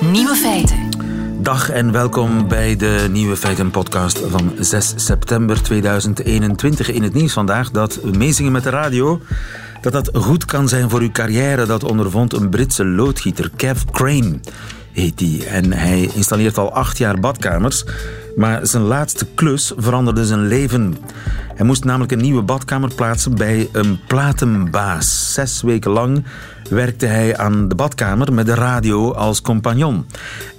Nieuwe feiten. Dag en welkom bij de Nieuwe Feiten podcast van 6 september 2021. In het nieuws vandaag dat meezingen met de radio dat dat goed kan zijn voor uw carrière. Dat ondervond een Britse loodgieter, Kev Crane heet hij. En hij installeert al acht jaar badkamers. Maar zijn laatste klus veranderde zijn leven. Hij moest namelijk een nieuwe badkamer plaatsen bij een platenbaas. Zes weken lang werkte hij aan de badkamer met de radio als compagnon.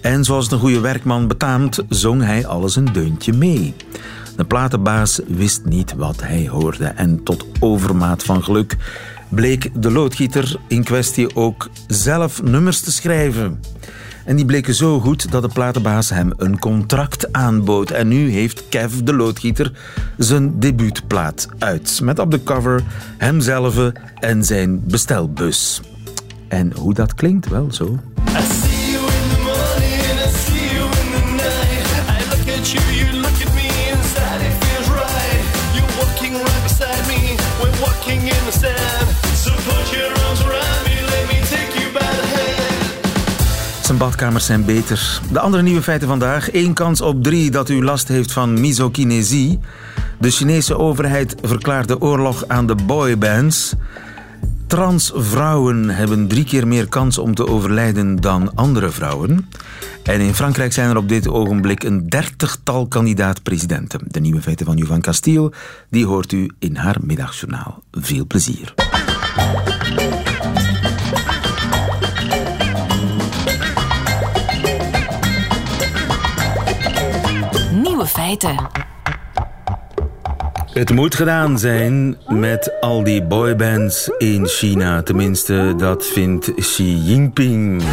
En zoals een goede werkman betaamt, zong hij alles een deuntje mee. De platenbaas wist niet wat hij hoorde. En tot overmaat van geluk bleek de loodgieter in kwestie ook zelf nummers te schrijven. En die bleken zo goed dat de platenbaas hem een contract aanbood. En nu heeft Kev de loodgieter zijn debuutplaat uit. Met op de cover hemzelf en zijn bestelbus. En hoe dat klinkt, wel zo. Badkamers zijn beter. De andere nieuwe feiten vandaag. Eén kans op drie dat u last heeft van misokinesie. De Chinese overheid verklaart de oorlog aan de boybands. Transvrouwen hebben drie keer meer kans om te overlijden dan andere vrouwen. En in Frankrijk zijn er op dit ogenblik een dertigtal kandidaat-presidenten. De nieuwe feiten van Juvan Castile, die hoort u in haar middagjournaal. Veel plezier. Het moet gedaan zijn met al die boybands in China. Tenminste, dat vindt Xi Jinping.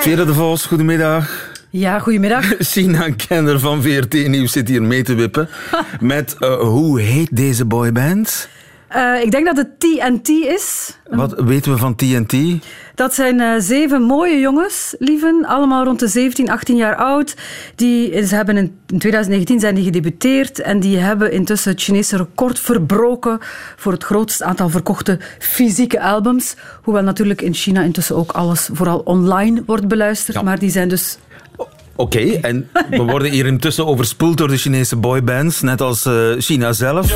Vera de Vos, goedemiddag. Ja, goedemiddag. China-kenner van VRT Nieuws zit hier mee te wippen. met, uh, hoe heet deze boyband? Uh, ik denk dat het TNT is. Wat weten we van TNT? Dat zijn uh, zeven mooie jongens, lieven, allemaal rond de 17, 18 jaar oud. Die, ze hebben in, in 2019 zijn die gedebuteerd en die hebben intussen het Chinese record verbroken voor het grootste aantal verkochte fysieke albums. Hoewel natuurlijk in China intussen ook alles vooral online wordt beluisterd. Ja. Maar die zijn dus Oké, okay, en we worden hier intussen overspoeld door de Chinese boybands, net als uh, China zelf.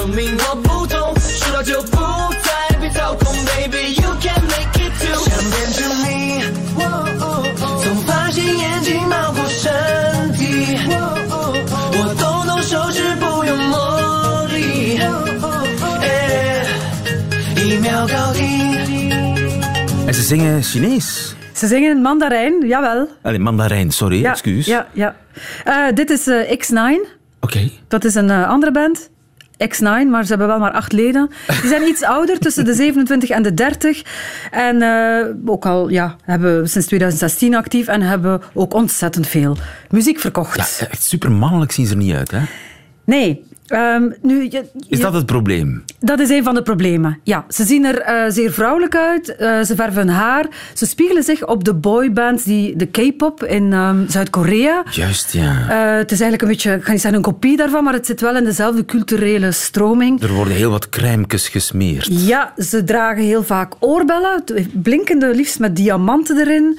En ze zingen Chinees. Ze zingen in Mandarijn, jawel. Allee, Mandarijn, sorry, ja, excuus. Ja, ja. Uh, dit is uh, X9. Oké. Okay. Dat is een uh, andere band. X9, maar ze hebben wel maar acht leden. Die zijn iets ouder, tussen de 27 en de 30. En ook al ja, hebben sinds 2016 actief en hebben ook ontzettend veel muziek verkocht. Ja, echt super mannelijk zien ze er niet uit, hè? Nee, Um, nu, je, is dat het probleem? Dat is een van de problemen, ja. Ze zien er uh, zeer vrouwelijk uit, uh, ze verven haar. Ze spiegelen zich op de boybands, die, de K-pop in um, Zuid-Korea. Juist, ja. Uh, het is eigenlijk een beetje, ik ga niet zeggen een kopie daarvan, maar het zit wel in dezelfde culturele stroming. Er worden heel wat crèmekes gesmeerd. Ja, ze dragen heel vaak oorbellen, blinkende, liefst met diamanten erin.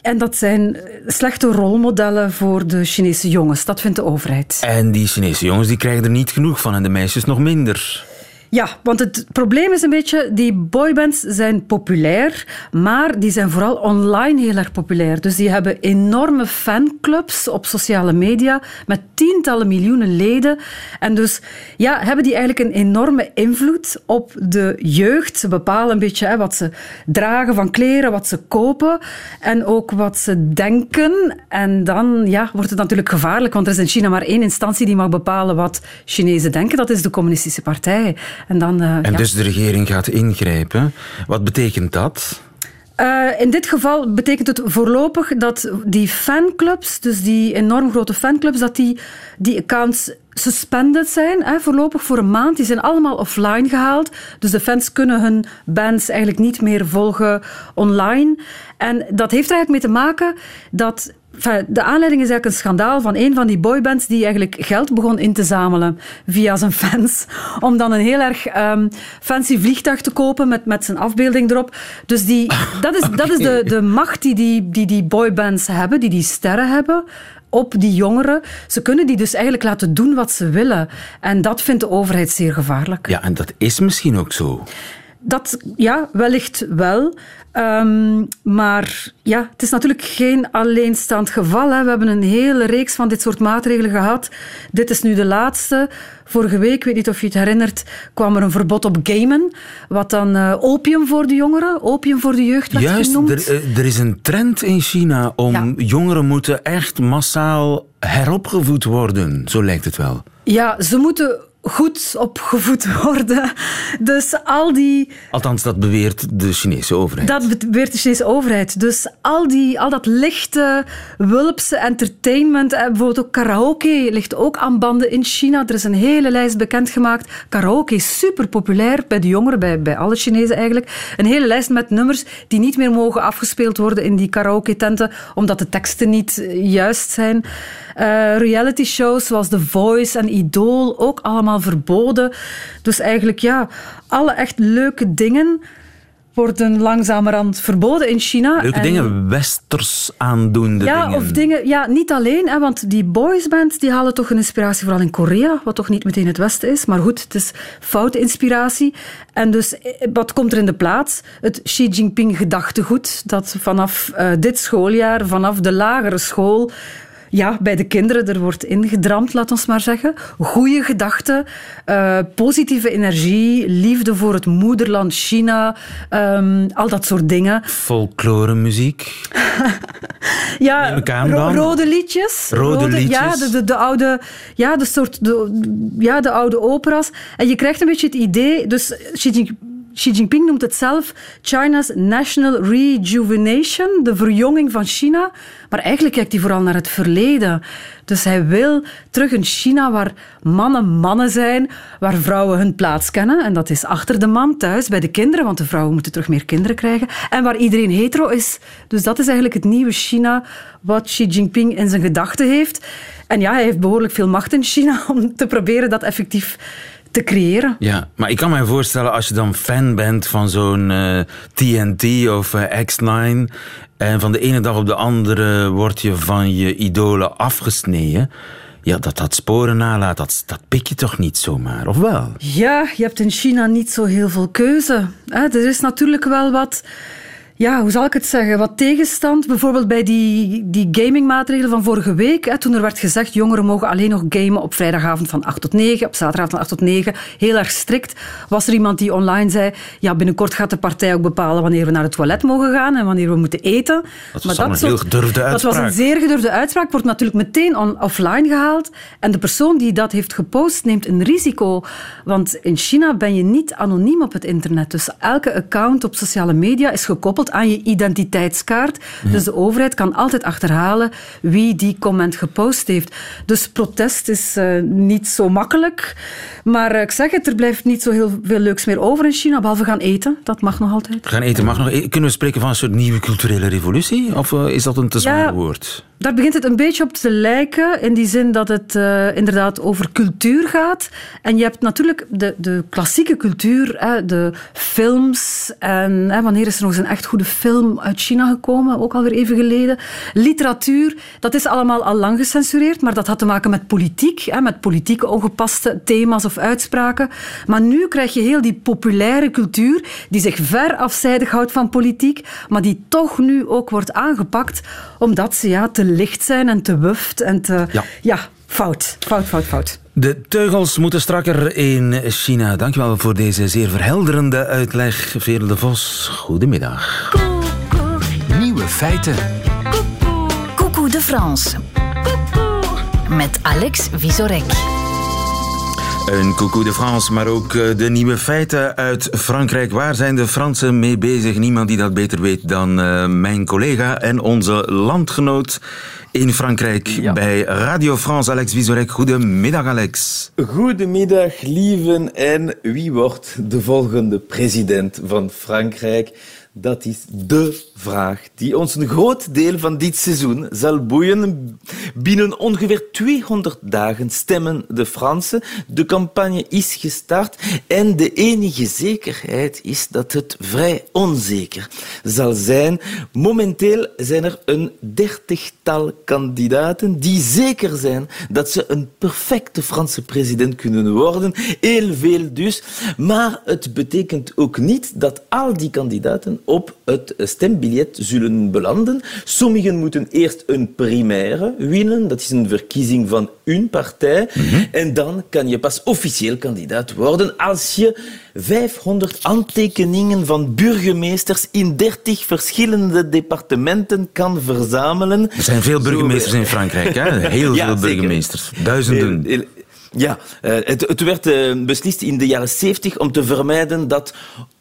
En dat zijn slechte rolmodellen voor de Chinese jongens, dat vindt de overheid. En die Chinese jongens die krijgen er niet genoeg van en de meisjes nog minder. Ja, want het probleem is een beetje, die boybands zijn populair, maar die zijn vooral online heel erg populair. Dus die hebben enorme fanclubs op sociale media met tientallen miljoenen leden. En dus ja, hebben die eigenlijk een enorme invloed op de jeugd. Ze bepalen een beetje hè, wat ze dragen van kleren, wat ze kopen en ook wat ze denken. En dan ja, wordt het natuurlijk gevaarlijk, want er is in China maar één instantie die mag bepalen wat Chinezen denken. Dat is de Communistische Partij. En, dan, uh, en dus de regering gaat ingrijpen. Wat betekent dat? Uh, in dit geval betekent het voorlopig dat die fanclubs, dus die enorm grote fanclubs, dat die die accounts suspended zijn, hè, voorlopig voor een maand. Die zijn allemaal offline gehaald. Dus de fans kunnen hun bands eigenlijk niet meer volgen online. En dat heeft er eigenlijk mee te maken dat de aanleiding is eigenlijk een schandaal van een van die boybands die eigenlijk geld begon in te zamelen via zijn fans. Om dan een heel erg um, fancy vliegtuig te kopen met, met zijn afbeelding erop. Dus die, dat is, dat is de, de macht die die, die die boybands hebben, die die sterren hebben op die jongeren. Ze kunnen die dus eigenlijk laten doen wat ze willen. En dat vindt de overheid zeer gevaarlijk. Ja, en dat is misschien ook zo. Dat, ja, wellicht wel. Um, maar ja, het is natuurlijk geen alleenstaand geval. Hè. We hebben een hele reeks van dit soort maatregelen gehad. Dit is nu de laatste. Vorige week, ik weet niet of je het herinnert, kwam er een verbod op gamen. Wat dan uh, opium voor de jongeren, opium voor de jeugd werd Juist, genoemd. Er, uh, er is een trend in China om ja. jongeren moeten echt massaal heropgevoed worden. Zo lijkt het wel. Ja, ze moeten goed opgevoed worden. Dus al die... Althans, dat beweert de Chinese overheid. Dat beweert de Chinese overheid. Dus al, die, al dat lichte, wulpse entertainment, eh, bijvoorbeeld ook karaoke, ligt ook aan banden in China. Er is een hele lijst bekendgemaakt. Karaoke is super populair bij de jongeren, bij, bij alle Chinezen eigenlijk. Een hele lijst met nummers die niet meer mogen afgespeeld worden in die karaoke-tenten, omdat de teksten niet eh, juist zijn. Uh, reality shows zoals The Voice en Idol, ook allemaal verboden. Dus eigenlijk ja, alle echt leuke dingen worden langzamerhand verboden in China. Leuke en... dingen, westers aandoende ja, dingen. Of dingen. Ja, niet alleen, hè, want die boysbands die halen toch een inspiratie vooral in Korea, wat toch niet meteen het Westen is. Maar goed, het is foute inspiratie. En dus, wat komt er in de plaats? Het Xi Jinping gedachtegoed, dat vanaf uh, dit schooljaar, vanaf de lagere school ja, bij de kinderen er wordt ingedramd, laat ons maar zeggen. Goede gedachten, uh, positieve energie, liefde voor het moederland China, um, al dat soort dingen. Folklore muziek. ja, ro rode liedjes. Rode, rode liedjes. Ja, de, de, de, oude, ja, de soort, de, ja, de oude operas. En je krijgt een beetje het idee, dus Xi Jinping Xi Jinping noemt het zelf China's National Rejuvenation, de verjonging van China. Maar eigenlijk kijkt hij vooral naar het verleden. Dus hij wil terug een China waar mannen mannen zijn, waar vrouwen hun plaats kennen. En dat is achter de man, thuis, bij de kinderen, want de vrouwen moeten terug meer kinderen krijgen. En waar iedereen hetero is. Dus dat is eigenlijk het nieuwe China wat Xi Jinping in zijn gedachten heeft. En ja, hij heeft behoorlijk veel macht in China om te proberen dat effectief te creëren. Ja, maar ik kan me voorstellen als je dan fan bent van zo'n uh, TNT of uh, X9 en van de ene dag op de andere word je van je idolen afgesneden. Ja, dat dat sporen nalaat, dat, dat pik je toch niet zomaar, of wel? Ja, je hebt in China niet zo heel veel keuze. Er is natuurlijk wel wat ja, hoe zal ik het zeggen, wat tegenstand. Bijvoorbeeld bij die, die gamingmaatregelen van vorige week. Hè, toen er werd gezegd, jongeren mogen alleen nog gamen op vrijdagavond van 8 tot 9, op zaterdagavond van 8 tot 9. Heel erg strikt. Was er iemand die online zei, ja, binnenkort gaat de partij ook bepalen wanneer we naar het toilet mogen gaan en wanneer we moeten eten. Dat was maar dat een heel gedurfde uitspraak. Dat was een zeer gedurfde uitspraak. Wordt natuurlijk meteen on, offline gehaald. En de persoon die dat heeft gepost neemt een risico. Want in China ben je niet anoniem op het internet. Dus elke account op sociale media is gekoppeld aan je identiteitskaart. Ja. Dus de overheid kan altijd achterhalen wie die comment gepost heeft. Dus protest is uh, niet zo makkelijk. Maar uh, ik zeg het, er blijft niet zo heel veel leuks meer over in China, behalve gaan eten. Dat mag nog altijd. Gaan eten mag nog. Kunnen we spreken van een soort nieuwe culturele revolutie? Of uh, is dat een te zwaar ja, woord? Daar begint het een beetje op te lijken, in die zin dat het uh, inderdaad over cultuur gaat. En je hebt natuurlijk de, de klassieke cultuur, hè, de films. En hè, wanneer is er nog eens een echt goede film uit China gekomen? Ook alweer even geleden. Literatuur, dat is allemaal al lang gecensureerd, maar dat had te maken met politiek, hè, met politieke ongepaste thema's of uitspraken. Maar nu krijg je heel die populaire cultuur, die zich ver afzijdig houdt van politiek, maar die toch nu ook wordt aangepakt, omdat ze ja, te licht zijn en te wuft en te... Ja. ja, fout. Fout, fout, fout. De teugels moeten strakker in China. Dankjewel voor deze zeer verhelderende uitleg. Veerle de Vos, goedemiddag. Nieuwe feiten. Coucou de France. Met Alex Visorek. Een coucou de France, maar ook eh, de nieuwe feiten uit Frankrijk. Waar zijn de Fransen mee bezig? Niemand die dat beter weet dan uh, mijn collega en onze landgenoot in Frankrijk ja. bij Radio France, Alex Vizorek. Goedemiddag, Alex. Goedemiddag, lieven. En wie wordt de volgende president van Frankrijk? Dat is de vraag die ons een groot deel van dit seizoen zal boeien. Binnen ongeveer 200 dagen stemmen de Fransen. De campagne is gestart en de enige zekerheid is dat het vrij onzeker zal zijn. Momenteel zijn er een dertigtal kandidaten die zeker zijn dat ze een perfecte Franse president kunnen worden. Heel veel dus. Maar het betekent ook niet dat al die kandidaten op het stembiljet zullen belanden. Sommigen moeten eerst een primaire winnen, dat is een verkiezing van een partij. Mhm. En dan kan je pas officieel kandidaat worden als je 500 aantekeningen van burgemeesters in 30 verschillende departementen kan verzamelen. Er zijn veel burgemeesters in Frankrijk, hè? heel veel burgemeesters. Duizenden. Ja, eh, het, het werd eh, beslist in de jaren 70 om te vermijden dat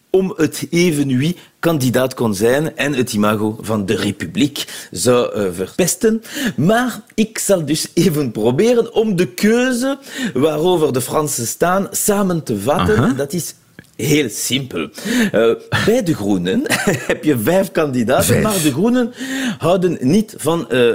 om het even wie kandidaat kon zijn en het imago van de republiek zou uh, verpesten. Maar ik zal dus even proberen om de keuze waarover de Fransen staan samen te vatten. Dat is Heel simpel. Uh, bij de Groenen heb je vijf kandidaten, vijf. maar de Groenen houden niet van uh,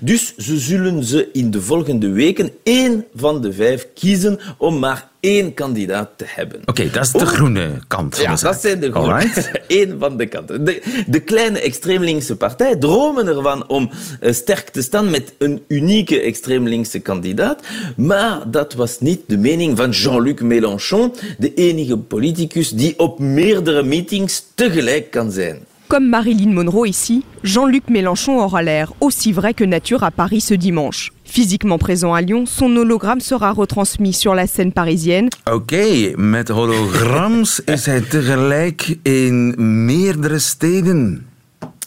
Dus ze zullen ze in de volgende weken één van de vijf kiezen om maar één kandidaat te hebben. Oké, okay, dat is de groene kant. Ja, dat zijn de groene. Eén van de kanten. De, de kleine extreemlinkse partij dromen ervan om uh, sterk te staan met een unieke extreemlinkse kandidaat. Maar dat was niet de mening van Jean-Luc Mélenchon, de enige politicus die op meerdere meetings tegelijk kan zijn. Comme Marilyn Monroe ici, Jean-Luc Mélenchon aura l'air aussi vrai que nature à Paris ce dimanche. Physiquement présent à Lyon, son hologramme sera retransmis sur la scène parisienne. Okay, met holograms is tegelijk in meerdere.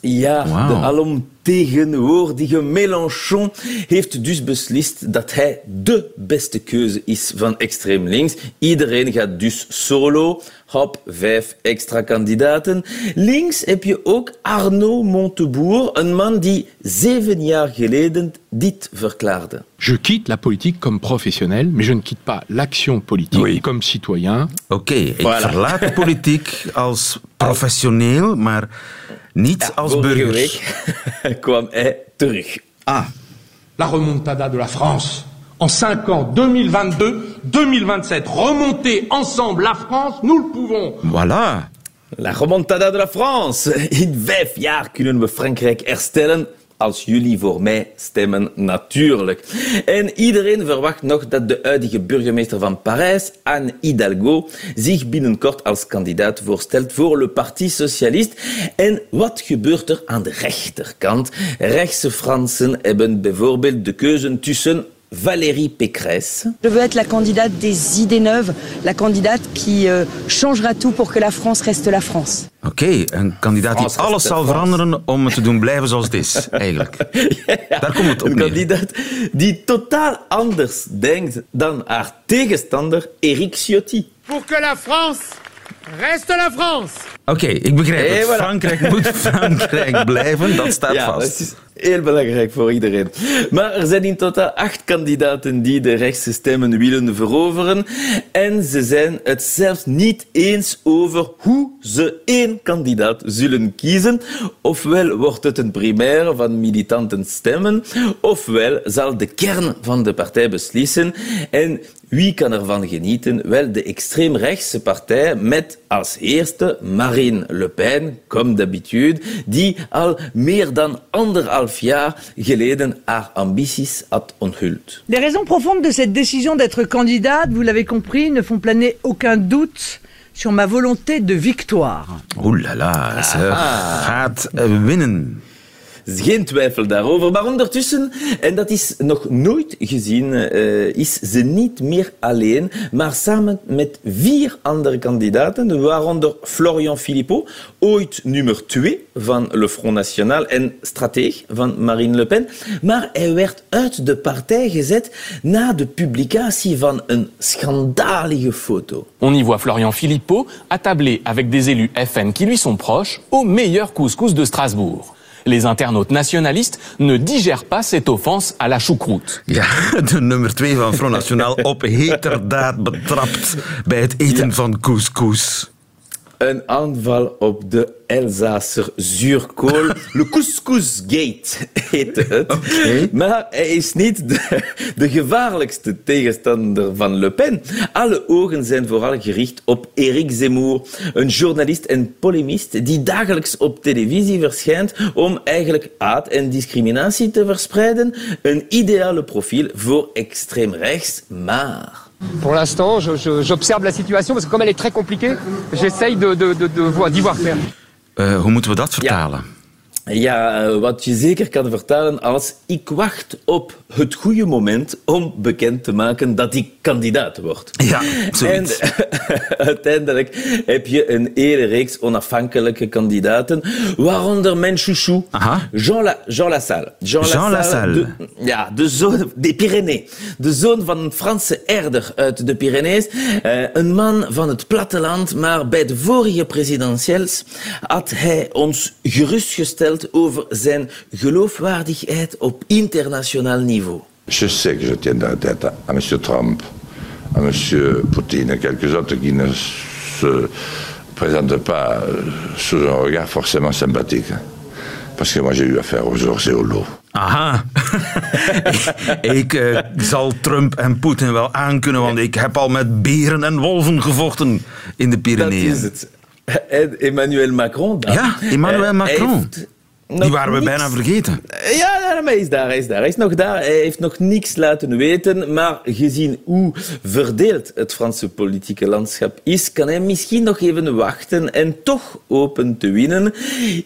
Ja, wow. de alomtegenwoordige Mélenchon heeft dus beslist dat hij de beste keuze is van extreem links. Iedereen gaat dus solo. Hop, vijf extra kandidaten. Links heb je ook Arnaud Montebourg, een man die zeven jaar geleden dit verklaarde. Je quitte la politique comme professionnel, mais je ne quitte pas l'action politique oui. comme citoyen. Oké, okay, ik voilà. verlaat de politiek als professioneel, maar niet ja, als burger. week kwam hij terug. Ah. La remontada de la France. En 5 ans, 2022, 2027, remonter ensemble la France, nous le pouvons. Voilà. La remontada de la France. In vijf jaar kunnen we Frankrijk herstellen als jullie voor mij stemmen, natuurlijk. En iedereen verwacht nog dat de huidige burgemeester van Parijs, Anne Hidalgo, zich binnenkort als kandidaat voorstelt voor le Parti Socialiste. En wat gebeurt er aan de rechterkant? Rechtse Fransen hebben bijvoorbeeld de keuze tussen Valérie Pécresse. Je veux être la candidate des idées neuves, la candidate qui euh, changera tout pour que la France reste la France. Oké, okay, een kandidaat die alles zal veranderen om het te doen blijven zoals het is, eigenlijk. ja, Daar komt het op Een neer. kandidaat die totaal anders denkt dan haar tegenstander Eric Ciotti. Pour que la France reste la France. Oké, okay, ik begrijp Hey, het. Frankrijk moet Frankrijk blijven, dat staat ja, vast. dat is heel belangrijk voor iedereen. Maar er zijn in totaal acht kandidaten die de rechtse stemmen willen veroveren. En ze zijn het zelfs niet eens over hoe ze één kandidaat zullen kiezen. Ofwel wordt het een primaire van militanten stemmen, ofwel zal de kern van de partij beslissen. En wie kan ervan genieten? Wel, de extreemrechtse partij met als eerste Marine Le Pen, comme d'habitude, die al meer dan anderhalf jaar geleden haar ambities had onthuld. Les raisons profondes de cette décision d'être candidate, vous l'avez compris, ne font planer aucun doute sur ma volonté de victoire. Oeh la la, ze gaat eh, winnen. Geen twijfel daarover. Maar ondertussen, en dat is nog nooit gezien, uh, is ze niet meer alleen, maar samen met vier andere kandidaten, waaronder Florian Philippot, ooit nummer 2 van Le Front National en strateeg van Marine Le Pen. Maar hij werd uit de partij gezet na de publicatie van een schandalige foto. On y voit Florian Philippot attablé avec des élus FN qui lui sont proches au meilleur couscous de Strasbourg. Les internautes nationalistes ne digèrent pas cette offense à la choucroute. Ja, de nummer 2 van Front National op heterdaad betrapt bij het eten ja. van couscous. Een aanval op de Elsasser zuurkool. Le Couscous Gate heette het. Okay. Maar hij is niet de, de, gevaarlijkste tegenstander van Le Pen. Alle ogen zijn vooral gericht op Eric Zemmour, een journalist en polemist die dagelijks op televisie verschijnt om eigenlijk haat en discriminatie te verspreiden. Een ideale profiel voor extreem rechts, maar... Pour l'instant, j'observe la situation parce que comme elle est très compliquée, j'essaye d'y de, de, de, voir clair. Uh, hoe moeten we dat vertalen? Ja. Ja, eh, wat je zeker kan vertalen als ik wacht op het goede moment om bekend te maken dat ik kandidaat word. Ja, En uiteindelijk heb je een hele reeks onafhankelijke kandidaten, waaronder mijn chouchou, Jean, La, Jean Lassalle. Jean, Jean Lassalle. De, ja, de zoon des Pyreneeën. De zoon van een Franse herder uit de Pyrenees. Uh, een man van het platteland, maar bij de vorige presidentiëls had hij ons gerustgesteld over zijn geloofwaardigheid op internationaal niveau. Je sais que je tiens la tête à M. Trump, à M. Poutine et quelques autres qui ne se présentent pas sous un regard forcément sympathique. Parce que moi j'ai eu affaire aux ours et aux loups. Aha. ik uh, zal Trump en Poetin wel aankunnen, want ik heb al met beren en wolven gevochten in de Pyreneeën. Dat is het. Emmanuel Macron. Dan, ja, Emmanuel Macron. Heeft die waren we bijna vergeten. Ja, maar hij is daar, hij is daar. Hij is nog daar. Hij heeft nog niks laten weten. Maar gezien hoe verdeeld het Franse politieke landschap is, kan hij misschien nog even wachten en toch open te winnen.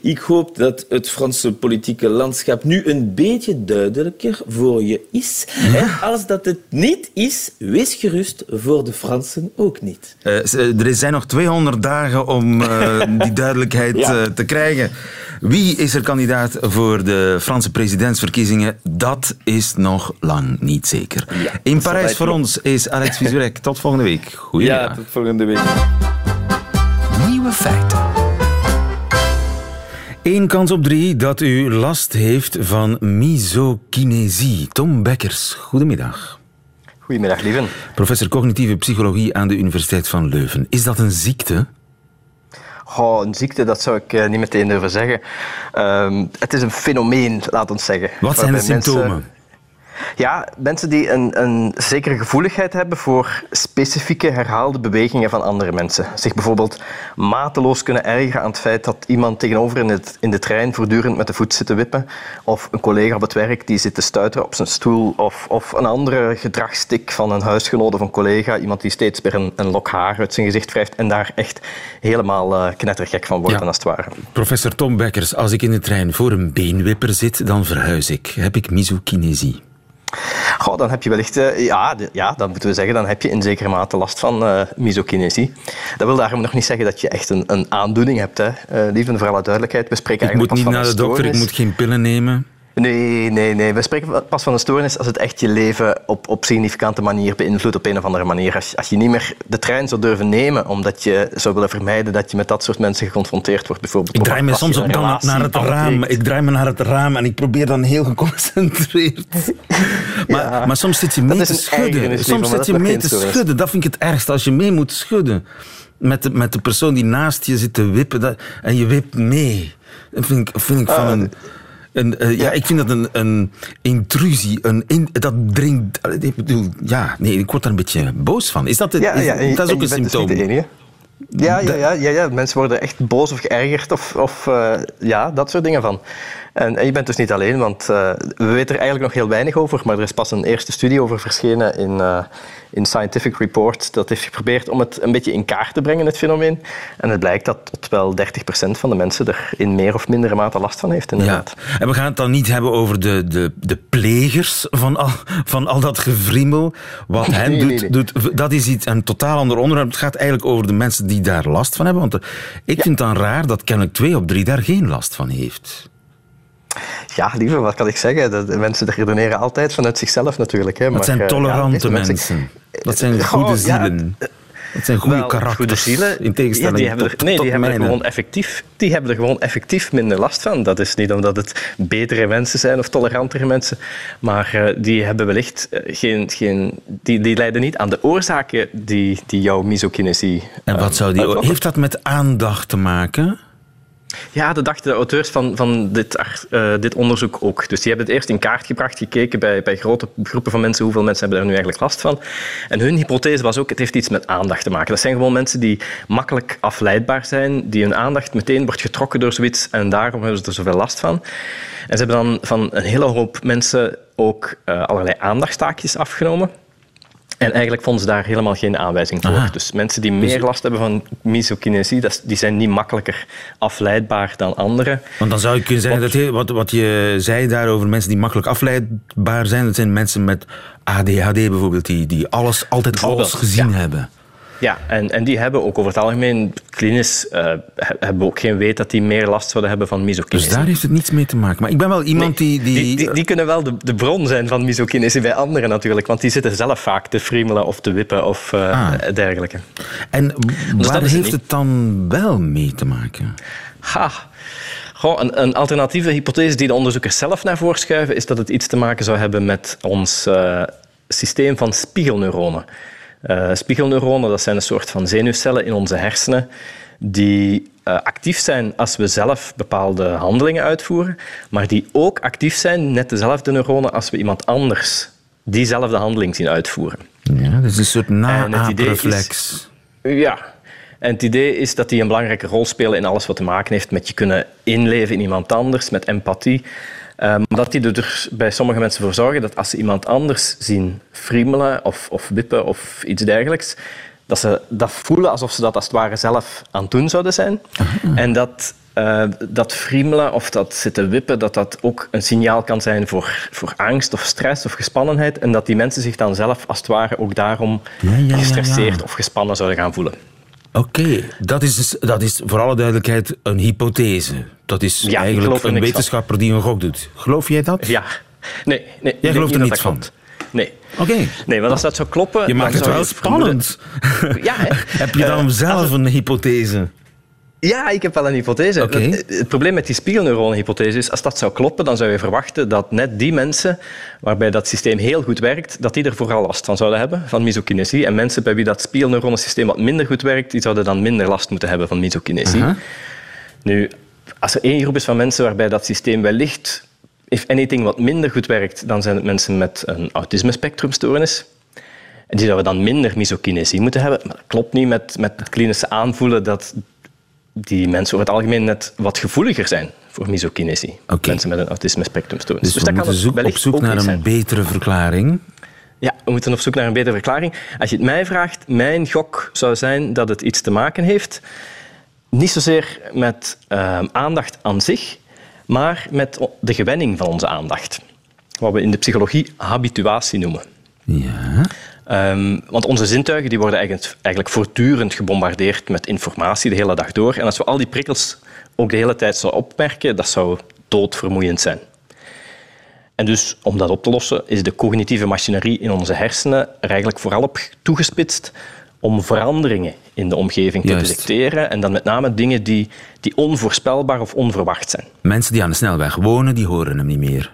Ik hoop dat het Franse politieke landschap nu een beetje duidelijker voor je is. En als dat het niet is, wees gerust voor de Fransen ook niet. Uh, er zijn nog 200 dagen om uh, die duidelijkheid ja. te krijgen. Wie is er kandidaat voor de Franse presidentsverkiezingen? Dat is nog lang niet zeker. Ja, In Parijs voor ons is Alex Vizurek. Tot volgende week. Goeiedag. Ja, tot volgende week. Nieuwe feiten. Eén kans op drie dat u last heeft van misokinesie. Tom Bekkers, goedemiddag. Goedemiddag, lieve. Professor cognitieve psychologie aan de Universiteit van Leuven. Is dat een ziekte? Oh, een ziekte, dat zou ik uh, niet meteen durven zeggen. Uh, het is een fenomeen, laat ons zeggen. Wat zijn de symptomen? Ja, mensen die een, een zekere gevoeligheid hebben voor specifieke herhaalde bewegingen van andere mensen. Zich bijvoorbeeld mateloos kunnen ergeren aan het feit dat iemand tegenover in, het, in de trein voortdurend met de voet zit te wippen. Of een collega op het werk die zit te stuiteren op zijn stoel. Of, of een andere gedragstik van een huisgenoot of een collega. Iemand die steeds weer een, een lok haar uit zijn gezicht wrijft en daar echt helemaal uh, knettergek van wordt, ja. als het ware. Professor Tom Bekkers, als ik in de trein voor een beenwipper zit, dan verhuis ik. Heb ik misokinesie? Goh, dan heb je wellicht, uh, ja, de, ja, dan moeten we zeggen, dan heb je in zekere mate last van uh, misokinesie. Dat wil daarom nog niet zeggen dat je echt een, een aandoening hebt. Hè. Uh, lieve, voor alle duidelijkheid, we spreken ik moet niet naar de dokter, ik moet geen pillen nemen. Nee, nee, nee. We spreken pas van een stoornis als het echt je leven op, op significante manier beïnvloedt op een of andere manier. Als, als je niet meer de trein zou durven nemen omdat je zou willen vermijden dat je met dat soort mensen geconfronteerd wordt. Bijvoorbeeld ik draai me soms op dan naar het raam. Ik draai me naar het raam en ik probeer dan heel geconcentreerd. maar, ja, maar soms zit je mee te schudden. Soms zit je mee te schudden. Dat vind ik het ergste, als je mee moet schudden. Met de, met de persoon die naast je zit te wippen dat, en je wipt mee. Dat vind ik, vind ik van een... Een, uh, ja, ik vind dat een, een intrusie. Een in, dat dringt. Ik bedoel, ja, nee, ik word daar een beetje boos van. Is dat, het, ja, dat is ook een symptoom? Dus ja, ja, ja, ja, ja, mensen worden echt boos of geërgerd of, of uh, ja, dat soort dingen van. En, en, je bent dus niet alleen, want uh, we weten er eigenlijk nog heel weinig over, maar er is pas een eerste studie over verschenen in, uh, in Scientific Report. Dat heeft geprobeerd om het een beetje in kaart te brengen, het fenomeen. En het blijkt dat tot wel 30% van de mensen er in meer of mindere mate last van heeft, inderdaad. Ja. En we gaan het dan niet hebben over de, de, de plegers van al, van al dat gevriemel. Wat hen Nee, doet, nee, doet, dat is iets, een totaal ander onderwerp. Het gaat eigenlijk over de mensen die daar last van hebben. Want eh, ik vind het dan raar dat kennelijk twee op drie daar geen last van heeft. Ja, lieve, wat kan ik zeggen? De, mensen redeneren altijd vanuit zichzelf natuurlijk. Hè. Dat maar, zijn eh, tolerante ja, mensen. Dat zijn Oh, goede ja, zielen. Dat zijn goede Wel, karakters. goede zielen, in tegenstelling ja, die hebben tot, er, nee, tot die hebben, er gewoon effectief, die hebben er gewoon effectief minder last van. Dat is niet omdat het betere mensen zijn of tolerantere mensen, maar eh, die hebben wellicht eh, geen, geen die, die lijden niet aan de oorzaken die, die jouw misokinesie En wat eh, zou die... uitlokken. Heeft dat met aandacht te maken? Ja, dat dachten de auteurs van, van dit, eh, dit onderzoek ook. Dus die hebben het eerst in kaart gebracht, gekeken bij, bij grote groepen van mensen, hoeveel mensen hebben daar nu eigenlijk last van. En hun hypothese was ook, het heeft iets met aandacht te maken. Dat zijn gewoon mensen die makkelijk afleidbaar zijn, die hun aandacht meteen wordt getrokken door zoiets en daarom hebben ze er zoveel last van. En ze hebben dan van een hele hoop mensen ook eh, allerlei aandachtstaakjes afgenomen. En eigenlijk vonden ze daar helemaal geen aanwijzing voor. Aha. Dus mensen die meer last hebben van misokinesie, die zijn niet makkelijker afleidbaar dan anderen. Want dan zou je kunnen zeggen dat heel- wat, wat je zei daarover mensen die makkelijk afleidbaar zijn, dat zijn mensen met ADHD bijvoorbeeld, die, die alles, altijd alles gezien hebben. Ja, en, en die hebben ook over het algemeen, klinisch, he- hebben ook geen weet dat die meer last zouden hebben van misokinesie. Dus daar heeft het niets mee te maken. Maar ik ben wel iemand die... die, Die, die, die kunnen wel de, de bron zijn van misokinesie bij anderen natuurlijk, want die zitten zelf vaak te friemelen of te wippen of eh, Ah. dergelijke. En Dus waar heeft het dan wel mee te maken? Ha. Goh, een, een alternatieve hypothese die de onderzoekers zelf naar voren schuiven, is dat het iets te maken zou hebben met ons eh, systeem van spiegelneuronen. Eh, spiegelneuronen dat zijn een soort van zenuwcellen in onze hersenen die eh, actief zijn als we zelf bepaalde handelingen uitvoeren, maar die ook actief zijn, net dezelfde neuronen, als we iemand anders diezelfde handeling zien uitvoeren. Ja, is een soort na-aapreflex. Ja. En het idee is dat die een belangrijke rol spelen in alles wat te maken heeft met je kunnen inleven in iemand anders, met empathie. Ehm, dat die er dus bij sommige mensen voor zorgen dat als ze iemand anders zien friemelen of, of wippen of iets dergelijks, dat ze dat voelen alsof ze dat als het ware zelf aan het doen zouden zijn. En dat eh, dat friemelen of dat zitten wippen, dat dat ook een signaal kan zijn voor, voor angst of stress of gespannenheid. En dat die mensen zich dan zelf als het ware ook daarom Ja, ja, ja, gestresseerd ja. of gespannen zouden gaan voelen. Oké, dat, is dus- dat is voor alle duidelijkheid een hypothese. Dat is Ja, eigenlijk een van. wetenschapper die een gok doet. Geloof jij dat? Ja. Nee, nee. denk gelooft er niet niets van? Nee. Oké. Nee, want als dat zou kloppen... Je maakt het wel spannend. Ja? Heb je dan Eh, zelf een hypothese? Ja, ik heb wel een hypothese. Het, het probleem met die spiegelneuronenhypothese is, als dat zou kloppen, dan zou je verwachten dat net die mensen waarbij dat systeem heel goed werkt, dat die er vooral last van zouden hebben, van misokinesie. En mensen bij wie dat spiegelneuronensysteem wat minder goed werkt, die zouden dan minder last moeten hebben van misokinesie. Nu, als er één groep is van mensen waarbij dat systeem wellicht, if anything, wat minder goed werkt, dan zijn het mensen met een autisme-spectrumstoornis. En die zouden dan minder misokinesie moeten hebben. Maar dat klopt niet met, met het klinische aanvoelen dat die mensen over het algemeen net wat gevoeliger zijn voor misokinesie. Mensen met een autisme-spectrumstoornis. Dus, we dat zoek, op zoek naar een zijn. betere verklaring. Ja, we moeten op zoek naar een betere verklaring. Als je het mij vraagt, mijn gok zou zijn dat het iets te maken heeft, niet zozeer met ehm, aandacht aan zich, maar met de gewenning van onze aandacht. Wat we in de psychologie habituatie noemen. Ja. Ehm, want onze zintuigen die worden eigenlijk, eigenlijk voortdurend gebombardeerd met informatie de hele dag door. En als we al die prikkels ook de hele tijd zouden opmerken, dat zou doodvermoeiend zijn. En dus om dat op te lossen, is de cognitieve machinerie in onze hersenen er eigenlijk vooral op toegespitst om veranderingen in de omgeving te Juist. detecteren. En dan met name dingen die, die onvoorspelbaar of onverwacht zijn. Mensen die aan de snelweg wonen, die horen hem niet meer.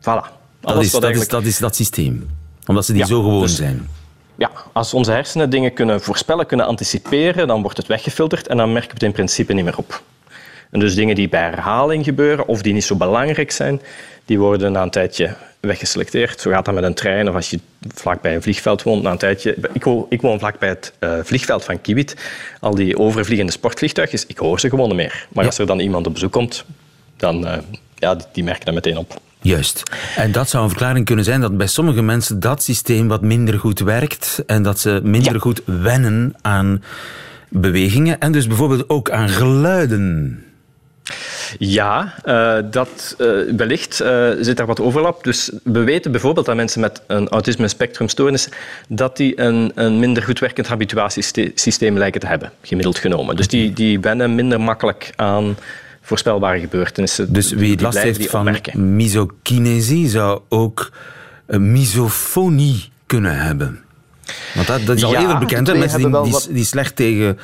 Voilà. Dat is, dat is dat systeem. Omdat ze die Ja, zo gewoon dus- zijn. Ja, als onze hersenen dingen kunnen voorspellen, kunnen anticiperen, dan wordt het weggefilterd en dan merken we het in principe niet meer op. En dus dingen die bij herhaling gebeuren of die niet zo belangrijk zijn, die worden na een tijdje weggeselecteerd. Zo gaat dat met een trein of als je vlakbij een vliegveld woont. Na een tijdje, ik, woon, ik woon vlakbij het eh, vliegveld van Kiewit. Al die overvliegende sportvliegtuigjes, ik hoor ze gewoon niet meer. Maar als er dan iemand op bezoek komt, dan, eh, ja, die, die merken dat meteen op. Juist. En dat zou een verklaring kunnen zijn dat bij sommige mensen dat systeem wat minder goed werkt en dat ze minder goed wennen aan bewegingen en dus bijvoorbeeld ook aan geluiden. Ja, uh, dat, uh, wellicht uh, zit daar wat overlap. Dus we weten bijvoorbeeld dat mensen met een autisme spectrumstoornis dat die een, een minder goed werkend habituatiesysteem lijken te hebben, gemiddeld genomen. Dus die, die wennen minder makkelijk aan voorspelbare gebeurtenissen. Dus wie het last heeft van misokinesie zou ook misofonie kunnen hebben. Want dat, dat is al ja, eerder bekend. Hè? Mensen die, die, die, slecht tegen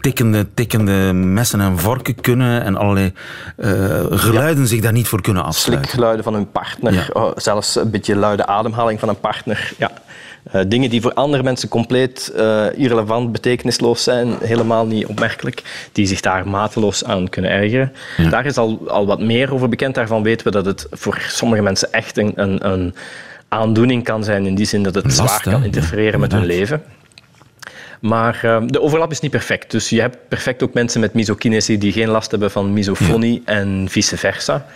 tikkende, tikkende messen en vorken kunnen en allerlei uh, geluiden ja. zich daar niet voor kunnen afsluiten. Slikgeluiden van hun partner, ja. oh, zelfs een beetje luide ademhaling van een partner. Ja. Uh, dingen die voor andere mensen compleet uh, irrelevant, betekenisloos zijn, helemaal niet opmerkelijk, die zich daar mateloos aan kunnen ergeren. Daar is al, al wat meer over bekend. Daarvan weten we dat het voor sommige mensen echt een, een, een aandoening kan zijn, in die zin dat het Last, zwaar kan interfereren met hun leven. Maar uh, de overlap is niet perfect. Dus je hebt perfect ook mensen met misokinesie die geen last hebben van misofonie ja. en vice versa.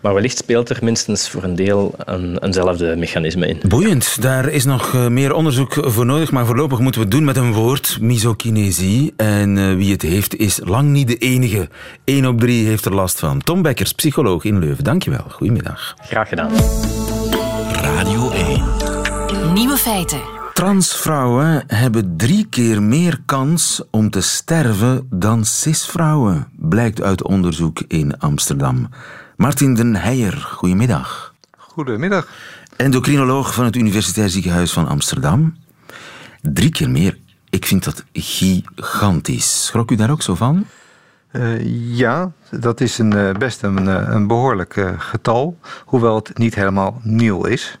Maar wellicht speelt er minstens voor een deel een, eenzelfde mechanisme in. Boeiend. Daar is nog uh, meer onderzoek voor nodig. Maar voorlopig moeten we het doen met een woord, misokinesie. En uh, wie het heeft is lang niet de enige. Eén op drie heeft er last van. Tom Bekkers, psycholoog in Leuven. Dankjewel. Goedemiddag. Graag gedaan. Radio 1. Nieuwe feiten. Transvrouwen hebben drie keer meer kans om te sterven dan cisvrouwen, blijkt uit onderzoek in Amsterdam. Martin den Heijer, goedemiddag. Goedemiddag. Endocrinoloog van het Universitair Ziekenhuis van Amsterdam. Drie keer meer. Ik vind dat gigantisch. Schrok u daar ook zo van? Uh, ja, dat is een, uh, best een, uh, een behoorlijk getal, hoewel het niet helemaal nieuw is.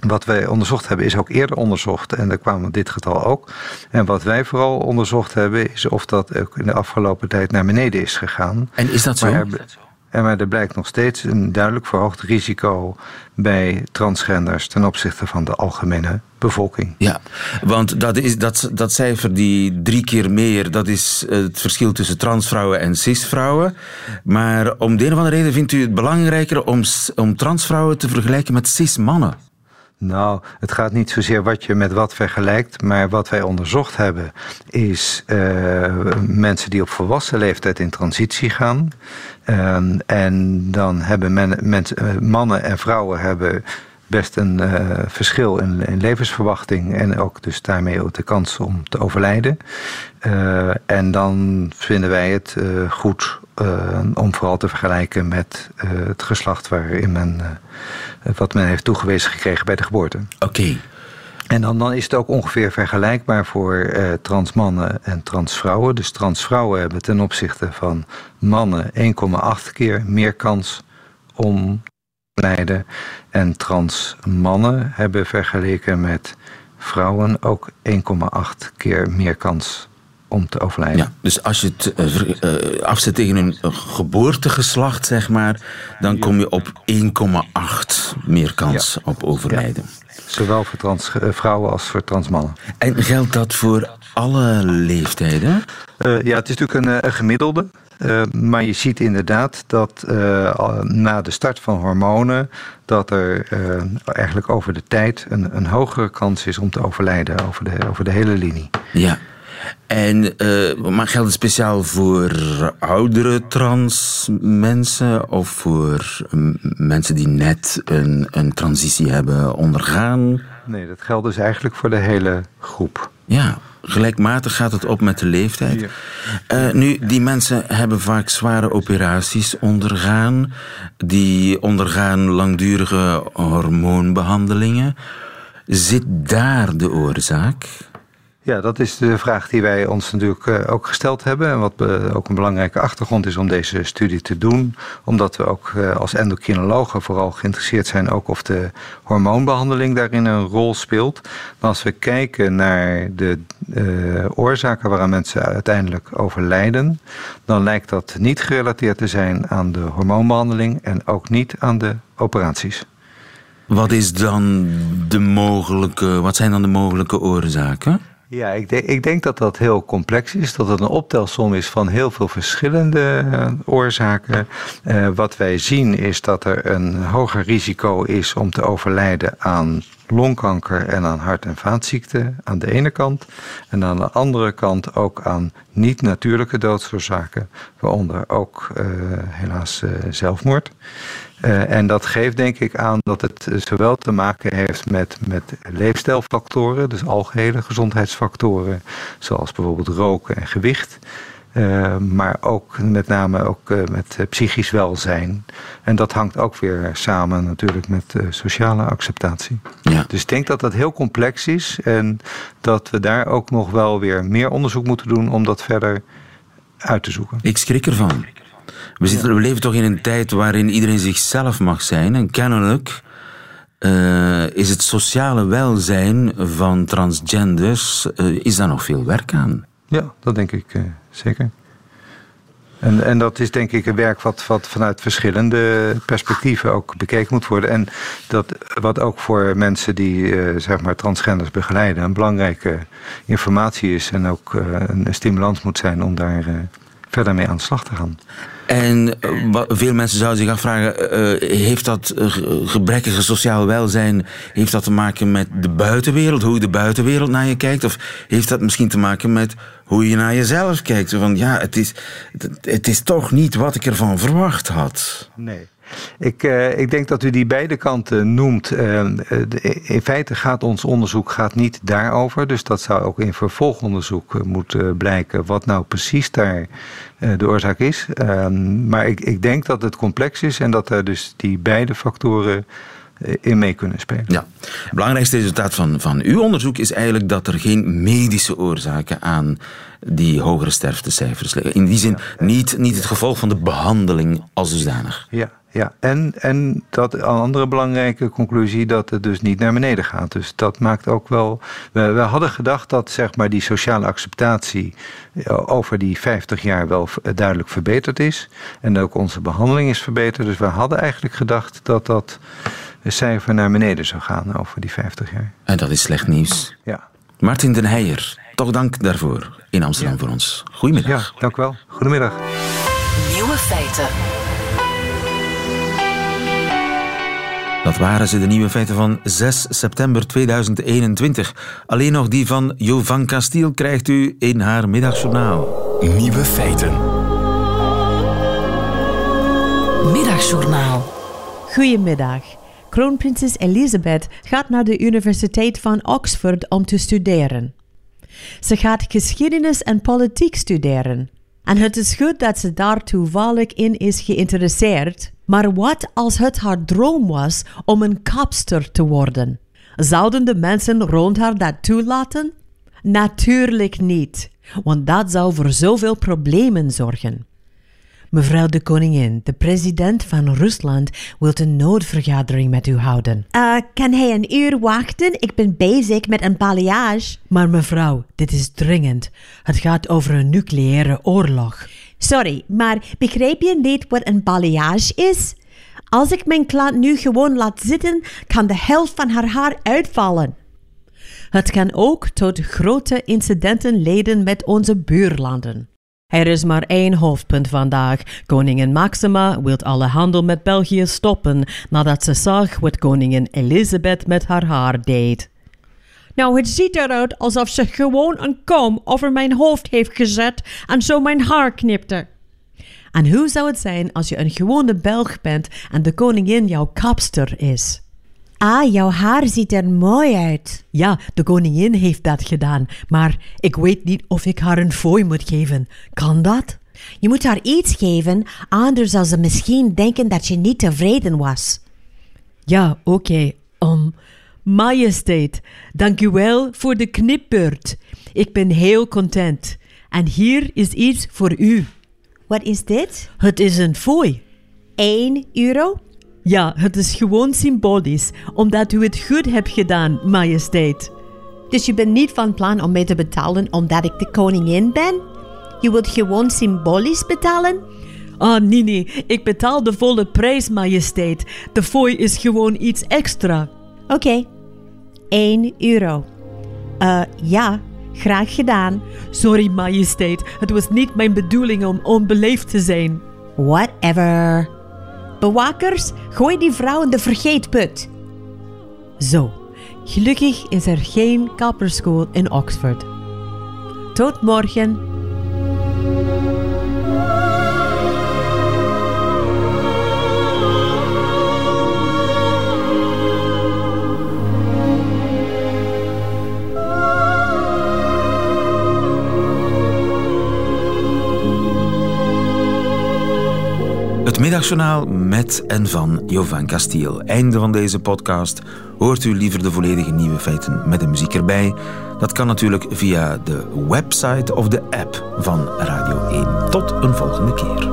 Wat wij onderzocht hebben is ook eerder onderzocht en daar kwam dit getal ook. En wat wij vooral onderzocht hebben is of dat ook in de afgelopen tijd naar beneden is gegaan. En is dat zo? Maar er, en maar er blijkt nog steeds een duidelijk verhoogd risico bij transgenders ten opzichte van de algemene bevolking. Ja, want dat, is, dat, dat cijfer, die drie keer meer, dat is het verschil tussen transvrouwen en cisvrouwen. Maar om de een of andere reden vindt u het belangrijker om, om transvrouwen te vergelijken met cismannen? Nou, het gaat niet zozeer wat je met wat vergelijkt, maar wat wij onderzocht hebben is uh, mensen die op volwassen leeftijd in transitie gaan. Uh, en dan hebben men, uh, mannen en vrouwen hebben best een verschil in, in, levensverwachting en ook dus daarmee ook de kans om te overlijden. en dan vinden wij het goed om vooral te vergelijken met het geslacht waarin men wat men heeft toegewezen gekregen bij de geboorte. Oké. En dan, dan is het ook ongeveer vergelijkbaar voor eh, trans mannen en trans vrouwen. Dus trans vrouwen hebben ten opzichte van mannen 1,8 keer meer kans om te lijden. En trans mannen hebben vergeleken met vrouwen ook 1,8 keer meer kans om te overlijden. Ja, dus als je het uh, afzet tegen een geboortegeslacht, zeg maar, dan kom je op 1,8 meer kans op overlijden. Zowel voor trans eh, vrouwen als voor trans mannen. En geldt dat voor alle leeftijden? Uh, ja, het is natuurlijk een, een gemiddelde. Uh, maar je ziet inderdaad dat uh, na de start van hormonen, dat er uh, eigenlijk over de tijd een, een hogere kans is om te overlijden over de, over de hele linie. Ja. En, uh, maar geldt het speciaal voor oudere trans mensen of voor mensen die net een, een transitie hebben ondergaan? Nee, dat geldt dus eigenlijk voor de hele groep. Ja, gelijkmatig gaat het op met de leeftijd. Uh, nu, die mensen hebben vaak zware operaties ondergaan. Die ondergaan langdurige hormoonbehandelingen. Zit daar de oorzaak? Ja, dat is de vraag die wij ons natuurlijk eh, ook gesteld hebben. En wat eh, ook een belangrijke achtergrond is om deze studie te doen. Omdat we ook eh, als endocrinologen vooral geïnteresseerd zijn ook of de hormoonbehandeling daarin een rol speelt. Maar als we kijken naar de oorzaken waaraan mensen uiteindelijk overlijden, dan lijkt dat niet gerelateerd te zijn aan de hormoonbehandeling en ook niet aan de operaties. Wat is dan de mogelijke, wat zijn dan de mogelijke oorzaken? Ja, ik denk, ik denk dat dat heel complex is. Dat het een optelsom is van heel veel verschillende uh, oorzaken. Uh, wat wij zien is dat er een hoger risico is om te overlijden aan longkanker en aan hart- en vaatziekten aan de ene kant. En aan de andere kant ook aan niet-natuurlijke doodsoorzaken, waaronder ook uh, helaas zelfmoord. Uh, en dat geeft denk ik aan dat het zowel te maken heeft met, met leefstijlfactoren, dus algehele gezondheidsfactoren, zoals bijvoorbeeld roken en gewicht. Uh, maar ook met name ook uh, met psychisch welzijn. En dat hangt ook weer samen natuurlijk met sociale acceptatie. Ja. Dus ik denk dat dat heel complex is en dat we daar ook nog wel weer meer onderzoek moeten doen om dat verder uit te zoeken. Ik schrik ervan. We, zitten, leven toch in een tijd waarin iedereen zichzelf mag zijn. En kennelijk uh, is het sociale welzijn van transgenders, uh, is daar nog veel werk aan? Ja, dat denk ik uh, zeker. En, en dat is denk ik een werk wat, wat vanuit verschillende perspectieven ook bekeken moet worden. En dat, wat ook voor mensen die zeg maar transgenders begeleiden een belangrijke informatie is. En ook een stimulans moet zijn om daar verder mee aan de slag te gaan. En veel mensen zouden zich afvragen: uh, heeft dat gebrekkige sociaal welzijn heeft dat te maken met de buitenwereld, hoe de buitenwereld naar je kijkt? Of heeft dat misschien te maken met hoe je naar jezelf kijkt? Van ja, het is, het is toch niet wat ik ervan verwacht had. Nee. Ik, uh, ik, denk dat u die beide kanten noemt. Uh, in feite gaat ons onderzoek gaat niet daarover. Dus dat zou ook in vervolgonderzoek moeten blijken wat nou precies daar de oorzaak is. Ehm, maar ik, ik, denk dat het complex is en dat er dus die beide factoren in mee kunnen spelen. Ja. Het belangrijkste resultaat van, van uw onderzoek is eigenlijk dat er geen medische oorzaken aan die hogere sterftecijfers liggen. In die zin niet, niet het gevolg van de behandeling als dusdanig. Ja, ja. En, en dat een andere belangrijke conclusie dat het dus niet naar beneden gaat. Dus dat maakt ook wel. We, we hadden gedacht dat zeg maar, die sociale acceptatie over die 50 jaar wel duidelijk verbeterd is. En ook onze behandeling is verbeterd. Dus we hadden eigenlijk gedacht dat dat cijfer naar beneden zou gaan over die 50 jaar. En dat is slecht nieuws. Ja. Martin den Heijer, toch dank daarvoor in Amsterdam ja. voor ons. Goedemiddag. Ja, dank u wel. Goedemiddag. Nieuwe feiten. Dat waren ze, de nieuwe feiten van 6 september 2021. Alleen nog die van Jovan Castiel krijgt u in haar middagjournaal. Nieuwe feiten. Middagjournaal. Goedemiddag. Kroonprinses Elisabeth gaat naar de Universiteit van Oxford om te studeren. Ze gaat geschiedenis en politiek studeren. En het is goed dat ze daar toevallig in is geïnteresseerd. Maar wat als het haar droom was om een kapster te worden? Zouden de mensen rond haar dat toelaten? Natuurlijk niet, want dat zou voor zoveel problemen zorgen. Mevrouw de koningin, de president van Rusland wil een noodvergadering met u houden. Uh, kan hij een uur wachten? Ik ben bezig met een balayage. Maar mevrouw, dit is dringend. Het gaat over een nucleaire oorlog. Sorry, maar begrijp je niet wat een balayage is? Als ik mijn klant nu gewoon laat zitten, kan de helft van haar haar uitvallen. Het kan ook tot grote incidenten leiden met onze buurlanden. Er is maar één hoofdpunt vandaag. Koningin Maxima wil alle handel met België stoppen nadat ze zag wat koningin Elizabeth met haar haar deed. Nou, het ziet eruit alsof ze gewoon een kom over mijn hoofd heeft gezet en zo mijn haar knipte. En hoe zou het zijn als je een gewone Belg bent en de koningin jouw kapster is? Ah, jouw haar ziet er mooi uit. Ja, de koningin heeft dat gedaan, maar ik weet niet of ik haar een fooi moet geven. Kan dat? Je moet haar iets geven, anders zal ze misschien denken dat je niet tevreden was. Ja, oké. Okay. Um, majesteit, dank u wel voor de knipbeurt. Ik ben heel content. En hier is iets voor u. Wat is dit? Het is een fooi. 1 euro? Ja, het is gewoon symbolisch, omdat u het goed hebt gedaan, majesteit. Dus je bent niet van plan om mij te betalen omdat ik de koningin ben? Je wilt gewoon symbolisch betalen? Ah, nee, nee, ik betaal de volle prijs, majesteit. De fooi is gewoon iets extra. Oké, okay. 1 euro. Uh, ja, Graag gedaan. Sorry, majesteit. Het was niet mijn bedoeling om onbeleefd te zijn. Whatever. Bewakers, gooi die vrouw in de vergeetput. Zo, gelukkig is er geen kapperschool in Oxford. Tot morgen. Middagjournaal met en van Jovan Castiel. Einde van deze podcast. Hoort u liever de volledige nieuwe feiten met de muziek erbij? Dat kan natuurlijk via de website of de app van Radio 1. Tot een volgende keer.